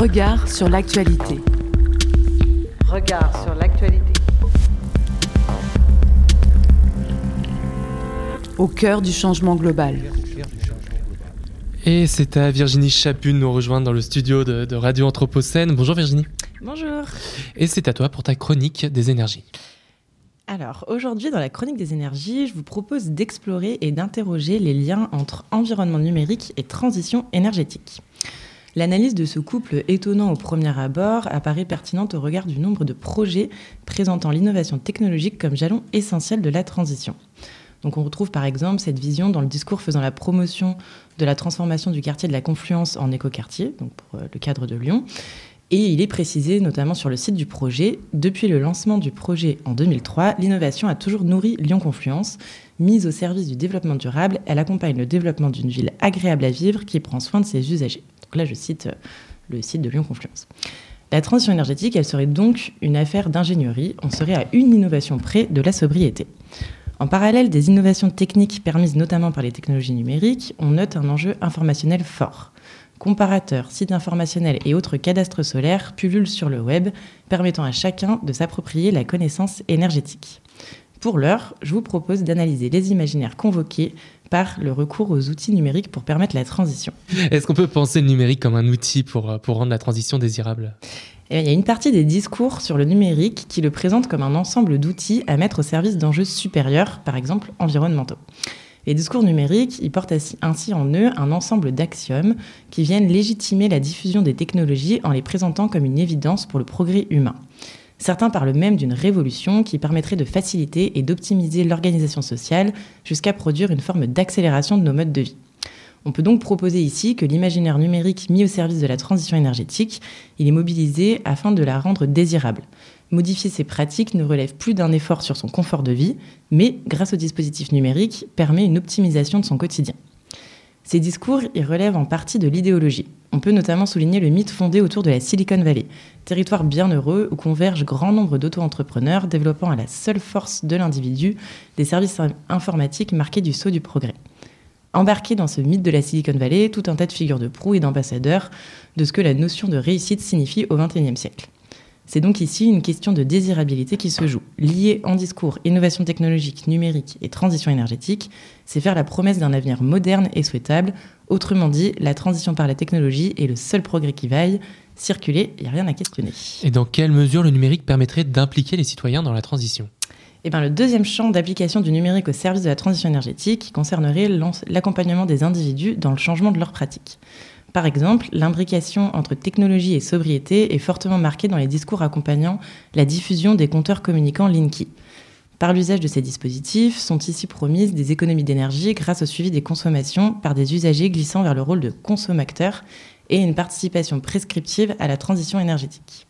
Regard sur l'actualité. Regard sur l'actualité. Au cœur du changement global. Et c'est à Virginie Chaput de nous rejoindre dans le studio de, de Radio Anthropocène. Bonjour Virginie. Bonjour. Et c'est à toi pour ta chronique des énergies. Alors aujourd'hui dans la chronique des énergies, je vous propose d'explorer et d'interroger les liens entre environnement numérique et transition énergétique. L'analyse de ce couple étonnant au premier abord apparaît pertinente au regard du nombre de projets présentant l'innovation technologique comme jalon essentiel de la transition. Donc on retrouve par exemple cette vision dans le discours faisant la promotion de la transformation du quartier de la Confluence en écoquartier, donc pour euh, le cadre de Lyon. Et il est précisé notamment sur le site du projet, depuis le lancement du projet en 2003, l'innovation a toujours nourri Lyon Confluence. Mise au service du développement durable, elle accompagne le développement d'une ville agréable à vivre qui prend soin de ses usagers. Donc là, je cite euh, le site de Lyon Confluence. La transition énergétique, elle serait donc une affaire d'ingénierie. On serait à une innovation près de la sobriété. En parallèle des innovations techniques permises notamment par les technologies numériques, on note un enjeu informationnel fort. Comparateurs, sites informationnels et autres cadastres solaires pullulent sur le web, permettant à chacun de s'approprier la connaissance énergétique. Pour l'heure, je vous propose d'analyser les imaginaires convoqués par le recours aux outils numériques pour permettre la transition. Est-ce qu'on peut penser le numérique comme un outil pour, pour rendre la transition désirable? Eh il y a une partie des discours sur le numérique qui le présente comme un ensemble d'outils à mettre au service d'enjeux supérieurs, par exemple environnementaux. Les discours numériques, ils portent ainsi en eux un ensemble d'axiomes qui viennent légitimer la diffusion des technologies en les présentant comme une évidence pour le progrès humain. Certains parlent même d'une révolution qui permettrait de faciliter et d'optimiser l'organisation sociale jusqu'à produire une forme d'accélération de nos modes de vie. On peut donc proposer ici que l'imaginaire numérique mis au service de la transition énergétique, il est mobilisé afin de la rendre désirable. Modifier ses pratiques ne relève plus d'un effort sur son confort de vie, mais grâce au dispositif numérique, permet une optimisation de son quotidien. Ces discours y relèvent en partie de l'idéologie. On peut notamment souligner le mythe fondé autour de la Silicon Valley, territoire bienheureux où convergent grand nombre d'auto-entrepreneurs développant à la seule force de l'individu des services informatiques marqués du sceau du progrès. Embarqué dans ce mythe de la Silicon Valley, tout un tas de figures de proue et d'ambassadeurs de ce que la notion de réussite signifie au XXIe siècle. C'est donc ici une question de désirabilité qui se joue. Liée en discours innovation technologique, numérique et transition énergétique, c'est faire la promesse d'un avenir moderne et souhaitable. Autrement dit, la transition par la technologie est le seul progrès qui vaille. Circuler, il n'y a rien à questionner. Et dans quelle mesure le numérique permettrait d'impliquer les citoyens dans la transition? Eh bien, le deuxième champ d'application du numérique au service de la transition énergétique concernerait l'accompagnement des individus dans le changement de leurs pratiques. Par exemple, l'imbrication entre technologie et sobriété est fortement marquée dans les discours accompagnant la diffusion des compteurs communicants Linky. Par l'usage de ces dispositifs, sont ici promises des économies d'énergie grâce au suivi des consommations par des usagers glissant vers le rôle de consommateurs et une participation prescriptive à la transition énergétique.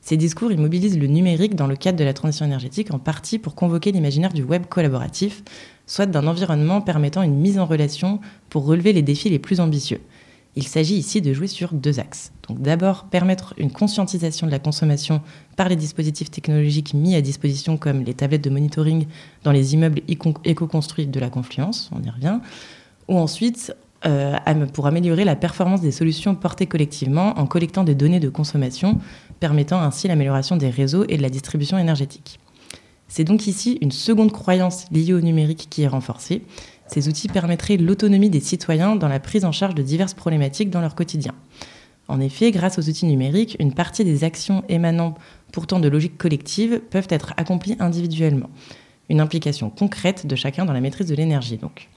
Ces discours immobilisent le numérique dans le cadre de la transition énergétique en partie pour convoquer l'imaginaire du web collaboratif, soit d'un environnement permettant une mise en relation pour relever les défis les plus ambitieux. Il s'agit ici de jouer sur deux axes. Donc d'abord permettre une conscientisation de la consommation par les dispositifs technologiques mis à disposition comme les tablettes de monitoring dans les immeubles éco-construits de la Confluence, on y revient, ou ensuite euh, pour améliorer la performance des solutions portées collectivement en collectant des données de consommation, permettant ainsi l'amélioration des réseaux et de la distribution énergétique. C'est donc ici une seconde croyance liée au numérique qui est renforcée. Ces outils permettraient l'autonomie des citoyens dans la prise en charge de diverses problématiques dans leur quotidien. En effet, grâce aux outils numériques, une partie des actions émanant pourtant de logiques collectives peuvent être accomplies individuellement. Une implication concrète de chacun dans la maîtrise de l'énergie, donc.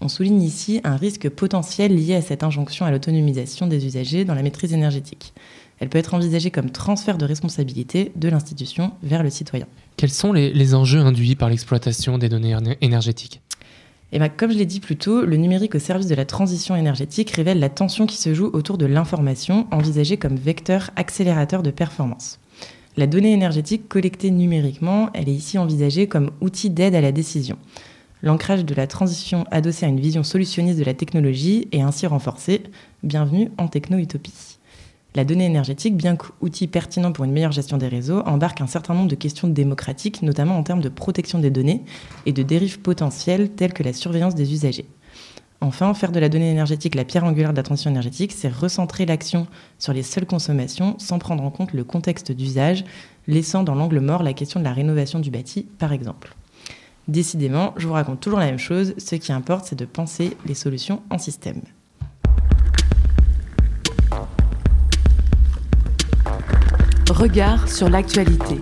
On souligne ici un risque potentiel lié à cette injonction à l'autonomisation des usagers dans la maîtrise énergétique. Elle peut être envisagée comme transfert de responsabilité de l'institution vers le citoyen. Quels sont les, enjeux induits par l'exploitation des données énergétiques? Eh bien, comme je l'ai dit plus tôt, le numérique au service de la transition énergétique révèle la tension qui se joue autour de l'information envisagée comme vecteur accélérateur de performance. La donnée énergétique collectée numériquement, elle est ici envisagée comme outil d'aide à la décision. L'ancrage de la transition adossé à une vision solutionniste de la technologie est ainsi renforcé. Bienvenue en techno-utopie. La donnée énergétique, bien qu'outil pertinent pour une meilleure gestion des réseaux, embarque un certain nombre de questions démocratiques, notamment en termes de protection des données et de dérives potentielles telles que la surveillance des usagers. Enfin, faire de la donnée énergétique la pierre angulaire de la transition énergétique, c'est recentrer l'action sur les seules consommations sans prendre en compte le contexte d'usage, laissant dans l'angle mort la question de la rénovation du bâti, par exemple. Décidément, je vous raconte toujours la même chose, ce qui importe, c'est de penser les solutions en système. Regard sur l'actualité.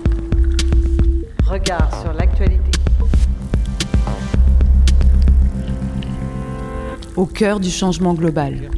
Regard sur l'actualité. Au cœur du changement global.